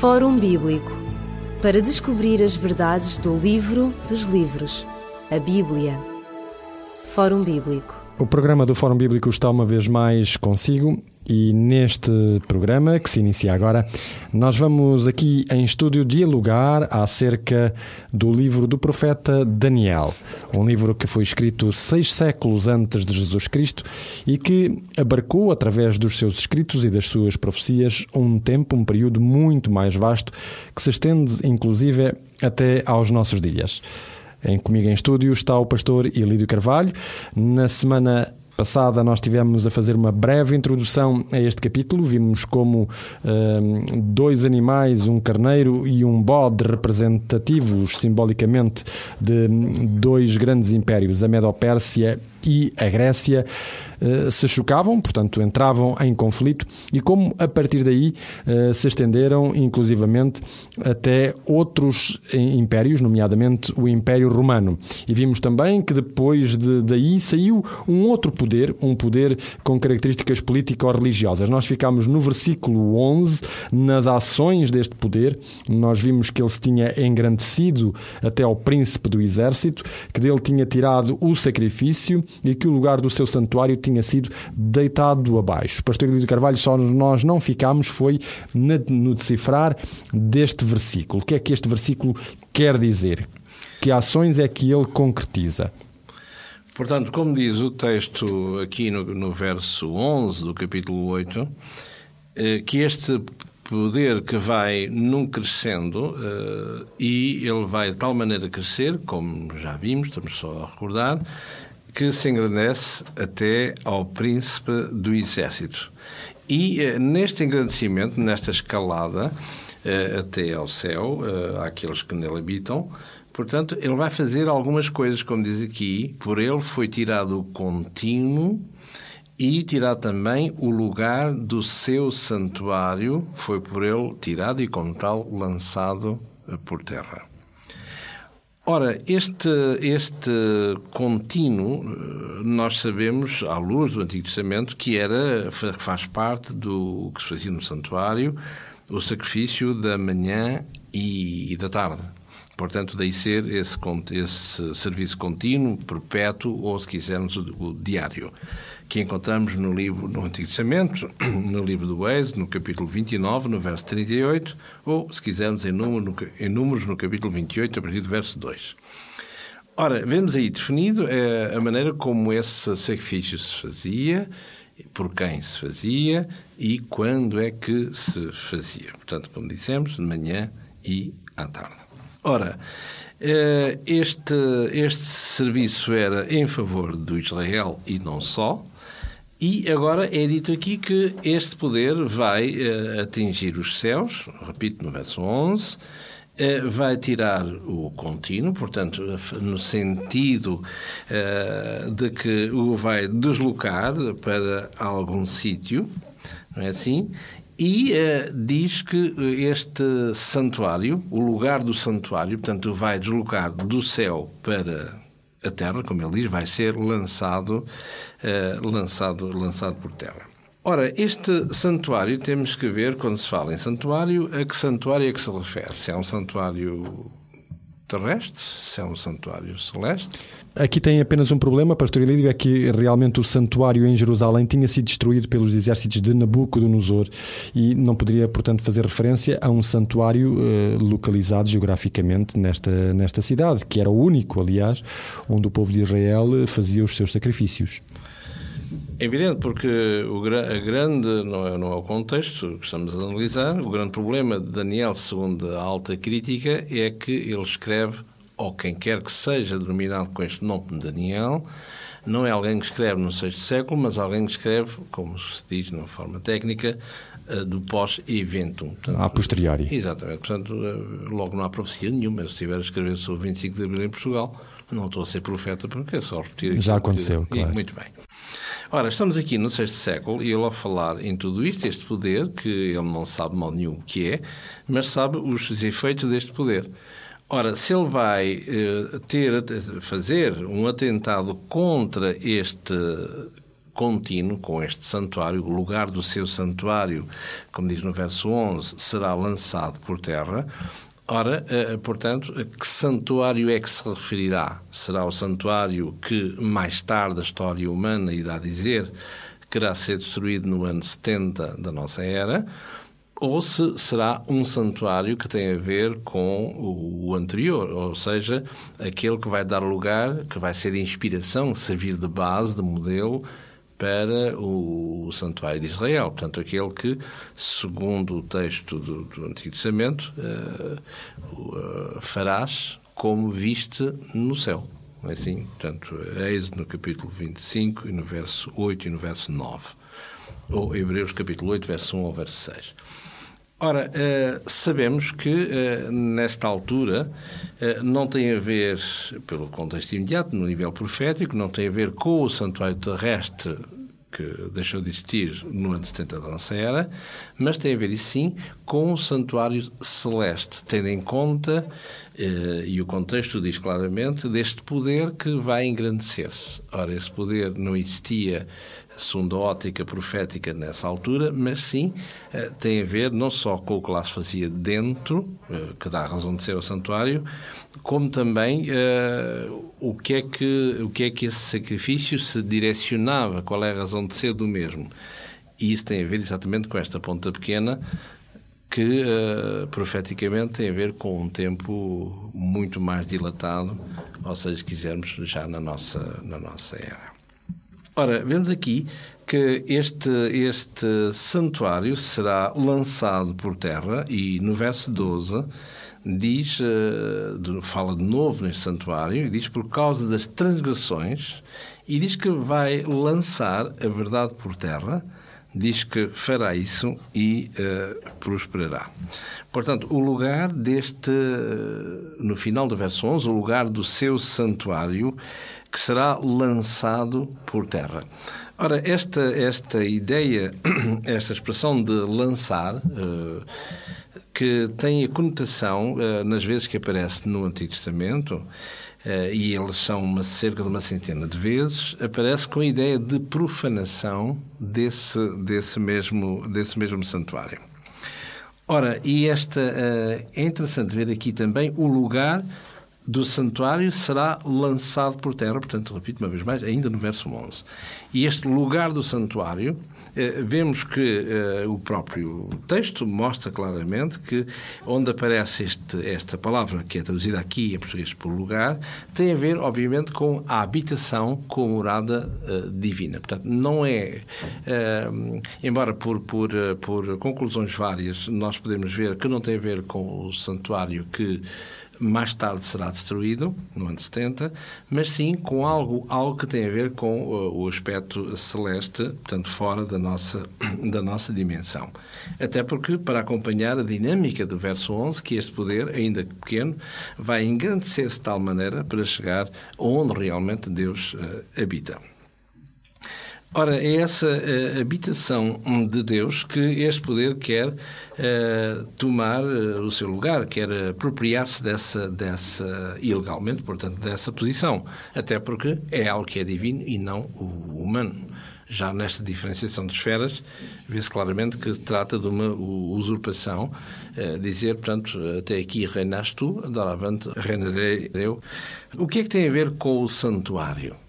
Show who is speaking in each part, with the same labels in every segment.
Speaker 1: Fórum Bíblico para descobrir as verdades do livro dos livros, a Bíblia. Fórum Bíblico.
Speaker 2: O programa do Fórum Bíblico está uma vez mais consigo e neste programa, que se inicia agora, nós vamos aqui em estúdio dialogar acerca do livro do profeta Daniel, um livro que foi escrito seis séculos antes de Jesus Cristo e que abarcou, através dos seus escritos e das suas profecias, um tempo, um período muito mais vasto que se estende, inclusive, até aos nossos dias. Em, comigo em estúdio está o pastor Elídio Carvalho. Na semana passada nós tivemos a fazer uma breve introdução a este capítulo. Vimos como um, dois animais, um carneiro e um bode representativos simbolicamente de dois grandes impérios, a Medo-Pérsia e a Grécia eh, se chocavam, portanto entravam em conflito e como a partir daí eh, se estenderam inclusivamente até outros impérios, nomeadamente o Império Romano. E vimos também que depois de, daí saiu um outro poder, um poder com características político-religiosas. Nós ficámos no versículo 11, nas ações deste poder, nós vimos que ele se tinha engrandecido até ao príncipe do exército, que dele tinha tirado o sacrifício e que o lugar do seu santuário tinha sido deitado abaixo. Pastor Elídio Carvalho, só nós não ficámos foi no decifrar deste versículo. O que é que este versículo quer dizer? Que ações é que ele concretiza?
Speaker 3: Portanto, como diz o texto aqui no, no verso 11 do capítulo 8, eh, que este poder que vai num crescendo eh, e ele vai de tal maneira crescer, como já vimos, estamos só a recordar, que se engrandece até ao príncipe do exército. E eh, neste engrandecimento, nesta escalada eh, até ao céu, eh, àqueles que nele habitam, portanto, ele vai fazer algumas coisas, como diz aqui, por ele foi tirado o contínuo e tirado também o lugar do seu santuário, foi por ele tirado e, como tal, lançado por terra. Ora, este, este contínuo, eh, nós sabemos, à luz do Antigo Testamento, que era, faz parte do que se fazia no santuário, o sacrifício da manhã e da tarde. Portanto, daí ser esse, esse serviço contínuo, perpétuo, ou se quisermos, o, diário que encontramos no livro no Antigo Testamento, no livro do Êxodo, no capítulo 29, no verso 38, ou, se quisermos, em, número, em Números, no capítulo 28, a partir do verso 2. Ora, vemos aí definido é, a maneira como esse sacrifício se fazia, por quem se fazia e quando é que se fazia. Portanto, como dissemos, de manhã e à tarde. Ora, eh, este, este serviço era em favor do Israel e não só, e agora é dito aqui que este poder vai uh, atingir os céus, repito no verso 11, uh, eh, vai tirar o contínuo, portanto, no sentido uh, de que o vai deslocar para algum sítio, não é assim? E diz que este santuário, o lugar do santuário, portanto, vai deslocar do céu para a terra, como ele diz, vai ser lançado, uh, lançado, lançado por terra. Ora, este santuário temos que ver, quando se fala em santuário, a que santuário é que se refere? Se é um santuário terrestre, se é um santuário celeste.
Speaker 2: Aqui tem apenas um problema, pastor Elídio, é que realmente o santuário em Jerusalém tinha sido destruído pelos exércitos de Nabucodonosor e não poderia, portanto, fazer referência a um santuário uh, localizado geograficamente nesta, nesta cidade, que era o único, aliás, onde o povo de Israel fazia os seus sacrifícios.
Speaker 3: É evidente, porque o, a grande, não é, não é o contexto que estamos a analisar, o grande problema de Daniel, segundo a alta crítica, é que ele escreve, ou quem quer que seja denominado com este nome de Daniel, não é alguém que escreve no sexto século, mas alguém que escreve, como se diz na forma técnica, eh, do pós-eventum.
Speaker 2: A posteriori.
Speaker 3: Exatamente. Portanto, eh, logo não há profecia nenhuma. Se estiver a escrever sobre 25 de abril em Portugal, não estou a ser profeta porque é só repetir.
Speaker 2: Já aconteceu, claro.
Speaker 3: Muito bem. Ora, estamos aqui no sexto século e ele a falar em tudo isto, este poder, que ele não sabe mal nenhum o que é, mas sabe os efeitos deste poder. Ora, se ele vai uh, ter fazer um atentado contra este contínuo com este santuário, o lugar do seu santuário, como diz no verso 11, será lançado por terra. Ora, eh, portanto, a que santuário é que se referirá? Será o santuário que mais tarde a história humana irá dizer que irá ser destruído no ano 70 da nossa era? ou se será um santuário que tem a ver com o anterior, ou seja, aquele que vai dar lugar, que vai ser inspiração, servir de base, de modelo para o santuário de Israel. Portanto, aquele que, segundo o texto do, do Antigo Testamento, uh, uh, farás como viste no céu. É assim? Portanto, Êxodo no capítulo 25 e no verso 8 e no verso 9. Ou Hebreus capítulo 8, verso 1 ao verso 6. Ora, eh, sabemos que eh, nesta altura eh, não tem a ver, pelo contexto imediato, no nível profético, não tem a ver com o santuário terrestre que deixou de existir no ano 70 da nossa era, mas tem a ver, e sim, com o santuário celeste, tendo em conta, e o contexto diz claramente, deste poder que vai engrandecer-se. Ora, esse poder não existia segundo a ótica profética nessa altura, mas sim eh, tem a ver não só com o que lá se fazia dentro, eh, que dá razão de ser o santuário, como também uh, o, que é que, o que é que esse sacrifício se direcionava, qual é a razão de ser do mesmo. E isso tem a ver exatamente com esta ponta pequena que uh, profeticamente tem a ver com um tempo muito mais dilatado, ou seja, se quisermos, já na nossa, na nossa era. Ora, vemos aqui que este, este santuário será lançado por terra e no verso 12 diz, eh, fala de novo neste santuário e diz por causa das transgressões e diz que vai lançar a verdade por terra, diz que fará isso e uh, prosperará. Portanto, o lugar deste, no final do verso 11, o lugar do seu santuário que será lançado por terra. Ora, esta, esta ideia, esta expressão de lançar, uh, que tem a conotação, uh, nas vezes que aparece no Antigo Testamento, e eles são uma, cerca de uma centena de vezes, aparece com a ideia de profanação desse, desse, mesmo, desse mesmo santuário. Ora, e esta, é interessante ver aqui também o lugar do santuário será lançado por terra, portanto, repito uma vez mais, ainda no verso 11. E este lugar do santuário, eh, vemos que eh, o próprio texto mostra claramente que onde aparece este, esta palavra, que é traduzida aqui em português por lugar, tem a ver, obviamente, com a habitação, com a morada uh, divina. Portanto, não é, uh, embora por, por, por conclusões várias, nós podemos ver que não tem a ver com o santuário que mais tarde será destruído, no ano 70, mas sim com algo, algo que tem a ver com uh, o aspecto celeste, portanto, fora da nossa, da nossa dimensão. Até porque, para acompanhar a dinâmica do verso 11, que este poder, ainda pequeno, vai engrandecer-se de tal maneira para chegar onde realmente Deus uh, habita. Ora, é essa uh, habitação de Deus que este poder quer uh, tomar uh, o seu lugar, quer apropriar-se dessa, dessa, ilegalmente, portanto, dessa posição. Até porque é algo que é divino e não o humano. Já nesta diferenciação de esferas, vê-se claramente que trata de uma usurpação, dizer, portanto, até aqui reinaste tu, doravante reinarei eu. O que é que tem a ver com o santuário?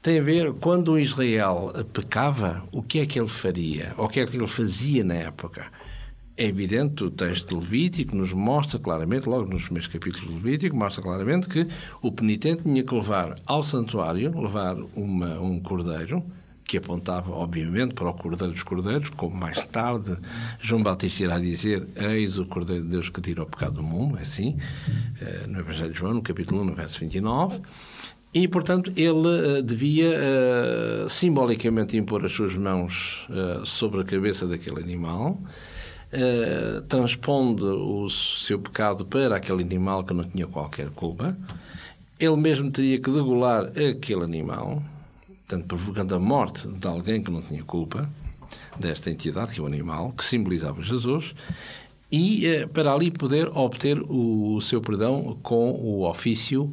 Speaker 3: Tem a ver quando Israel pecava, o que é que ele faria? Ou o que é que ele fazia na época? É evidente, o texto de Levítico nos mostra claramente, logo nos primeiros capítulos de Levítico, mostra claramente que o penitente tinha que levar ao santuário, levar uma, um cordeiro, que apontava, obviamente, para o Cordeiro dos Cordeiros, como mais tarde João Batista irá dizer: Eis o Cordeiro de Deus que tira o pecado do mundo, é assim, eh, no Evangelho de João, no capítulo 1, no verso 29. E, portanto, ele uh, devia uh, simbolicamente impor as suas mãos uh, sobre a cabeça daquele animal, transpondo o seu pecado para aquele animal que não tinha qualquer culpa. Ele mesmo teria que degolar aquele animal, portanto, provocando a morte de alguém que não tinha culpa, desta entidade, que é o animal, que simbolizava Jesus, e para ali poder obter o seu perdão com o ofício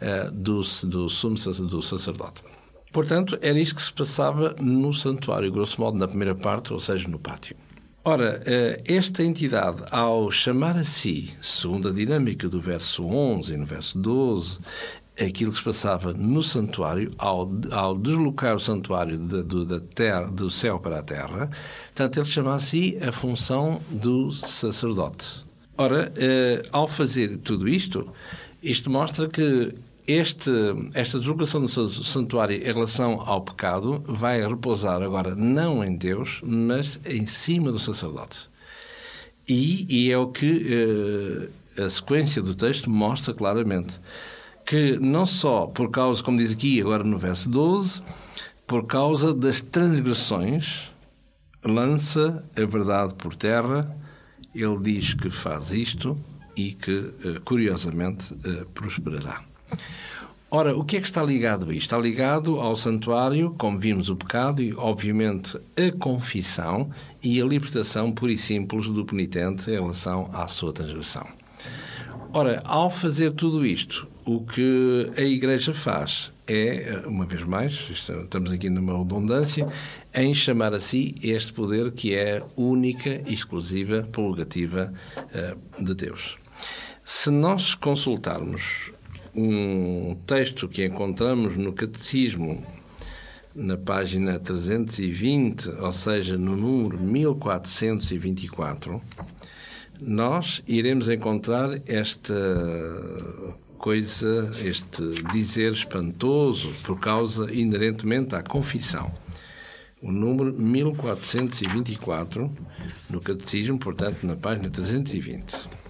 Speaker 3: uh, do, do sumo do sacerdote. Portanto, era isto que se passava no santuário, grosso modo, na primeira parte, ou seja, no pátio. Ora, eh, esta entidade, ao chamar a si, segundo a dinâmica do verso 11 e no verso 12, aquilo que se passava no santuário, ao, ao deslocar o santuário de, do, da terra, do céu para a terra, portanto, ele chama a si a função do sacerdote. Ora, eh, ao fazer tudo isto, isto mostra que este, esta deslocação do santuário em relação ao pecado vai repousar agora não em Deus, mas em cima do sacerdote. E, e é o que eh, a sequência do texto mostra claramente. Que não só por causa, como diz aqui agora no verso 12, por causa das transgressões, lança a verdade por terra, ele diz que faz isto e que, eh, curiosamente, eh, prosperará. Ora, o que é que está ligado a isto? Está ligado ao santuário, como vimos o pecado, e obviamente a confissão e a libertação pura e simples do penitente em relação à sua transgressão. Ora, ao fazer tudo isto, o que a Igreja faz é, uma vez mais, estamos aqui numa redundância, em chamar a si este poder que é única, exclusiva, prerrogativa de Deus. Se nós consultarmos um texto que encontramos no Catecismo, na página 320, ou seja, no número 1424, nós iremos encontrar esta coisa, este dizer espantoso por causa inerentemente à confissão. O número 1424 no Catecismo, portanto, na página 320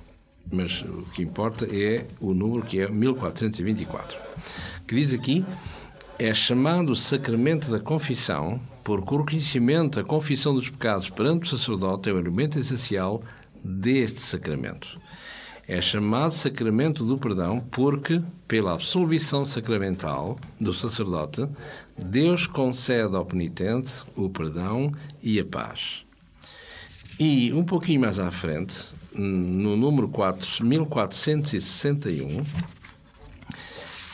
Speaker 3: mas o que importa é o número que é 1424, que diz aqui é chamado sacramento da confissão, por reconhecimento da confissão dos pecados perante o sacerdote é o elemento essencial deste sacramento. É chamado sacramento do perdão porque, pela absolvição sacramental do sacerdote, Deus concede ao penitente o perdão e a paz. E um pouquinho mais à frente, no número 4, 1461,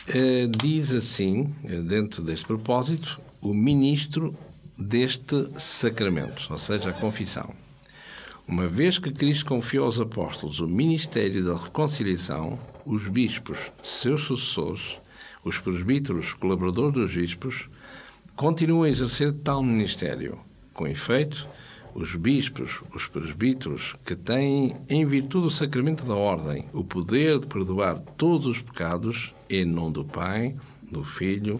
Speaker 3: eh, diz assim, eh, dentro deste propósito, o ministro deste sacramento, ou seja, a confissão. Uma vez que Cristo confiou aos apóstolos o ministério da reconciliação, os bispos, seus sucessores, os presbíteros, colaboradores dos bispos, continuam a exercer tal ministério. Com efeito, os bispos, os presbíteros, que têm, em virtude do sacramento da ordem, o poder de perdoar todos os pecados, em nome do Pai, do Filho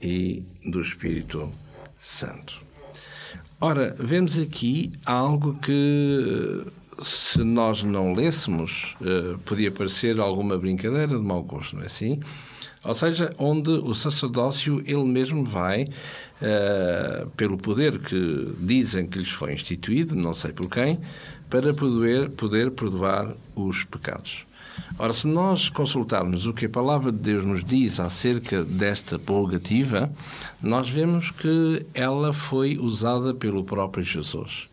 Speaker 3: e do Espírito Santo. Ora, vemos aqui algo que, se nós não lêssemos, eh, podia parecer alguma brincadeira de mau gosto, não é assim? Ou seja, onde o sacerdócio ele mesmo vai, uh, pelo poder que dizem que lhes foi instituído, não sei por quem, para poder, poder perdoar os pecados. Ora, se nós consultarmos o que a palavra de Deus nos diz acerca desta prerrogativa, nós vemos que ela foi usada pelo próprio Jesus.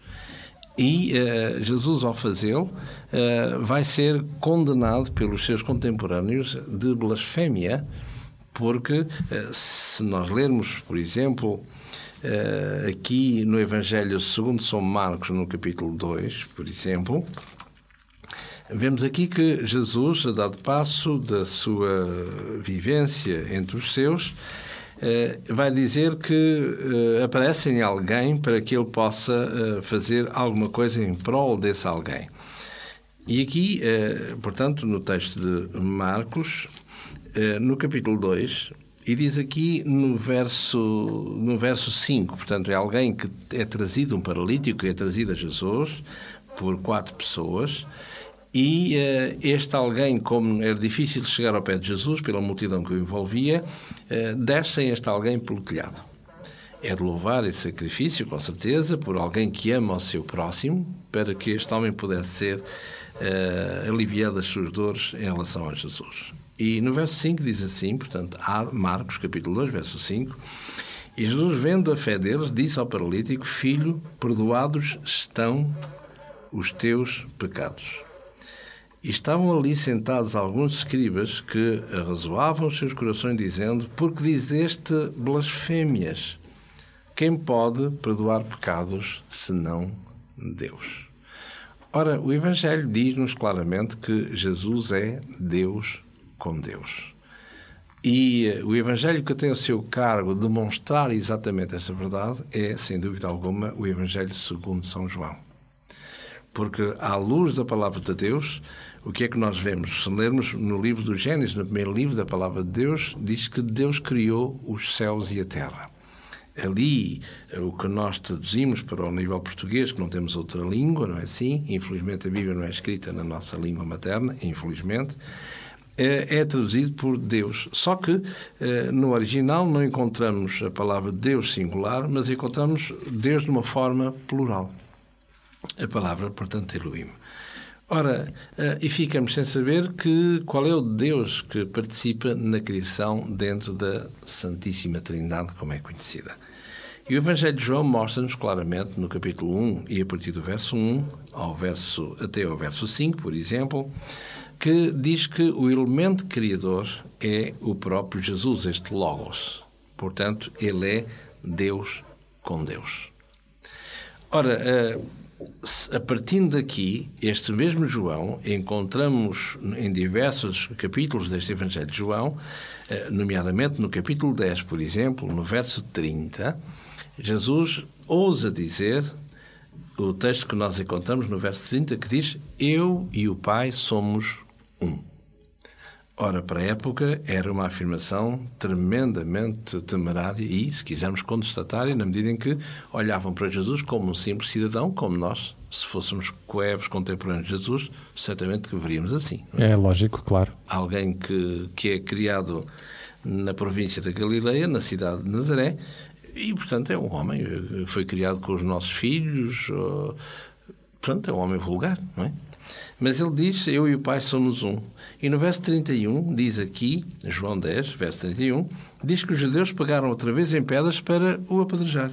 Speaker 3: E uh, Jesus, ao fazê-lo, uh, vai ser condenado pelos seus contemporâneos de blasfémia, porque uh, se nós lermos, por exemplo, aqui no Evangelho segundo São Marcos, no capítulo 2, por exemplo, Vemos aqui que Jesus, a dado passo da sua vivência entre os seus, vai dizer que eh, aparece em alguém para que ele possa eh, fazer alguma coisa em prol desse alguém. E aqui, portanto, no texto de Marcos, no capítulo 2, e diz aqui no verso, no verso 5, portanto, é alguém que é trazido, um paralítico, que é trazido a Jesus por quatro pessoas, e uh, este alguém, como era difícil chegar ao pé de Jesus pela multidão que o envolvia, uh, desce este alguém pelo telhado. É de louvar esse sacrifício, com certeza, por alguém que ama o seu próximo, para que este homem pudesse ser uh, aliviado das suas dores em relação a Jesus. E no verso 5 diz assim, portanto, Marcos, capítulo 2, verso 5, e Jesus, vendo a fé deles, disse ao paralítico: Filho, perdoados estão os teus pecados. E estavam ali sentados alguns escribas que arrazoavam os seus corações, dizendo: Porque dizeste blasfémias? Quem pode perdoar pecados senão Deus? Ora, o Evangelho diz-nos claramente que Jesus é Deus com Deus. E eh, o Evangelho que tem o seu cargo demonstrar exatamente esta verdade é, sem dúvida alguma, o Evangelho segundo São João. Porque, à luz da palavra de Deus, o que é que nós vemos? Se lermos no livro do Gênesis, no primeiro livro da palavra de Deus, diz que Deus criou os céus e a terra. Ali, o que nós traduzimos para o nível português, que não temos outra língua, não é assim? Infelizmente, a Bíblia não é escrita na nossa língua materna, infelizmente é, é traduzido por Deus. Só que eh, no original não encontramos a palavra Deus singular, mas encontramos Deus de uma forma plural. A palavra, portanto, Elohim. Ora, eh, e ficamos sem saber que, qual é o Deus que participa na criação dentro da Santíssima Trindade, como é conhecida. E o Evangelho de João mostra-nos claramente no capítulo 1 e a partir do verso 1 ao verso, até ao verso 5, por exemplo, que diz que o elemento criador é o próprio Jesus, este Logos. Portanto, ele é Deus com Deus. Ora, eh, a partir daqui, este mesmo João, encontramos em diversos capítulos deste Evangelho de João, eh, nomeadamente no capítulo 10, por exemplo, no verso 30, Jesus ousa dizer o texto que nós encontramos no verso 30, que diz: Eu e o Pai somos um. Ora, para a época, era uma afirmação tremendamente temerária e, se quisermos, contestatária, na medida em que olhavam para Jesus como um simples cidadão, como nós, se fôssemos coevos contemporâneos de Jesus, certamente que veríamos assim.
Speaker 2: É? é lógico, claro.
Speaker 3: Alguém que, que é criado na província da Galileia, na cidade de Nazaré, e, portanto, é um homem, foi criado com os nossos filhos, portanto, é um homem vulgar, não é? Mas ele diz: Eu e o Pai somos um. E no verso 31, diz aqui, João 10, verso 31, diz que os judeus pegaram outra vez em pedras para o apedrejar.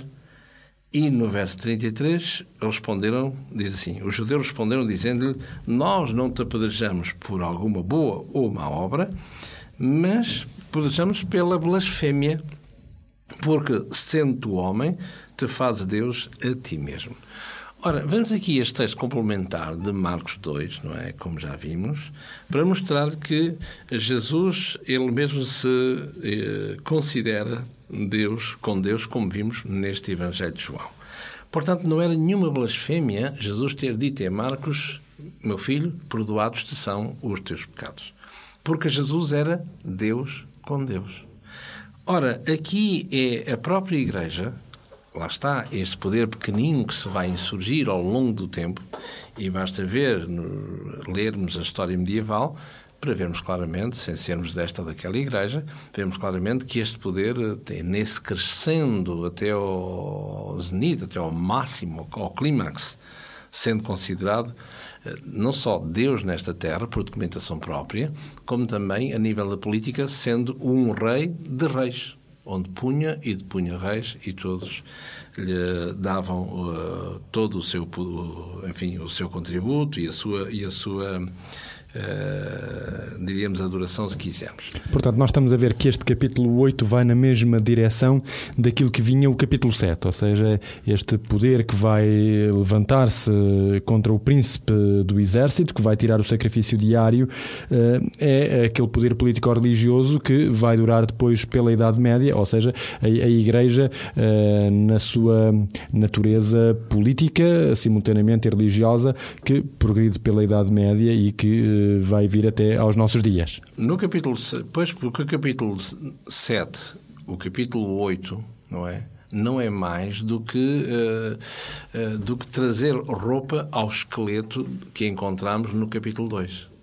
Speaker 3: E no verso 33 responderam, diz assim: Os judeus responderam dizendo-lhe: Nós não te apedrejamos por alguma boa ou má obra, mas apedrejamos pela blasfémia, porque sendo tu homem, te fazes Deus a ti mesmo. Ora, vamos aqui este texto complementar de Marcos 2, não é? Como já vimos, para mostrar que Jesus, ele mesmo se eh, considera Deus, com Deus, como vimos neste Evangelho de João. Portanto, não era nenhuma blasfémia Jesus ter dito a Marcos, meu filho, perdoados te são os teus pecados. Porque Jesus era Deus com Deus. Ora, aqui é a própria Igreja lá está, este poder pequenino que se vai insurgir ao longo do tempo, e basta ver, lermos a história medieval, para vermos claramente, sem sermos desta ou daquela igreja, vemos claramente que este poder, tem, nesse crescendo até ao zenith, até ao máximo, ao clímax, sendo considerado eh, não só Deus nesta terra, por documentação própria, como também, a nível da política, sendo um rei de reis onde punha e depunha reis e todos lhe davam uh, todo o seu enfim o seu contributo e a sua e a sua uh, diríamos, adoração, se quisermos.
Speaker 2: Portanto, nós estamos a ver que este capítulo 8 vai na mesma direção daquilo que vinha o capítulo 7, ou seja, este poder que vai levantar-se contra o príncipe do exército, que vai tirar o sacrifício diário, uh, é aquele poder político-religioso que vai durar depois pela Idade Média, ou seja, a, a Igreja, uh, na sua natureza política, simultaneamente religiosa, que progride pela Idade Média e que vai vir até aos nossos dias.
Speaker 3: No capítulo, pois, porque o capítulo 7, o capítulo 8, não é? Não é mais do que, uh, uh, do que trazer roupa ao esqueleto que encontramos no capítulo 2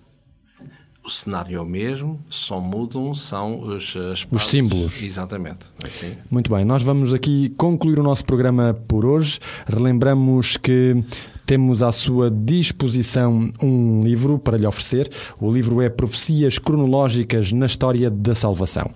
Speaker 3: o cenário é o mesmo, só mudam são os,
Speaker 2: os símbolos.
Speaker 3: Exatamente.
Speaker 2: Assim. Muito bem, nós vamos aqui concluir o nosso programa por hoje. Relembramos que temos à sua disposição um livro para lhe oferecer. O livro é Profecias Cronológicas na História da Salvação.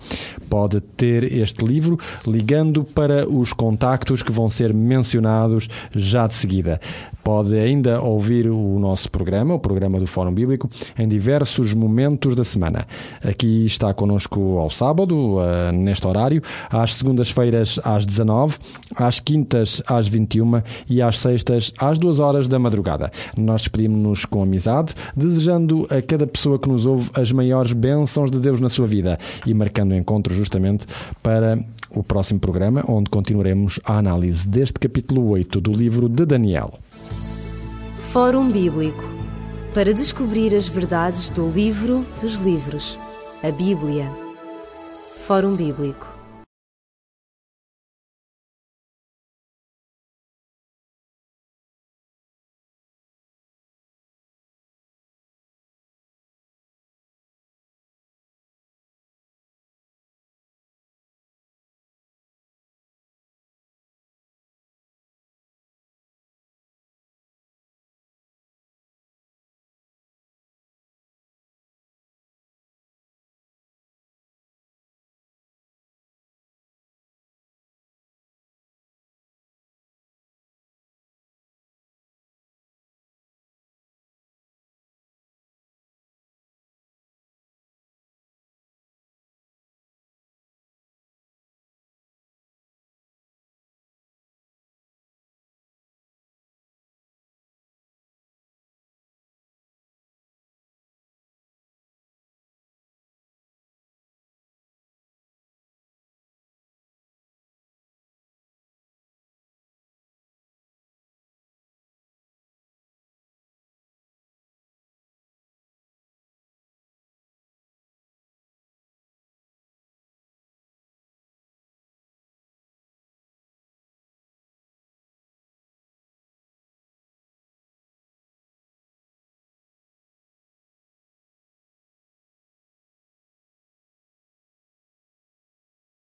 Speaker 2: Pode ter este livro ligando para os contactos que vão ser mencionados já de seguida. Pode ainda ouvir o nosso programa, o programa do Fórum Bíblico, em diversos momentos da semana. Aqui está connosco ao sábado, neste horário, às segundas-feiras às 19, às quintas às 21 e às sextas às 2 horas da madrugada. Nós despedimos-nos com amizade, desejando a cada pessoa que nos ouve as maiores bênçãos de Deus na sua vida e marcando encontro justamente para o próximo programa, onde continuaremos a análise deste capítulo 8 do livro de Daniel.
Speaker 1: Fórum Bíblico para descobrir as verdades do livro dos livros, a Bíblia. Fórum Bíblico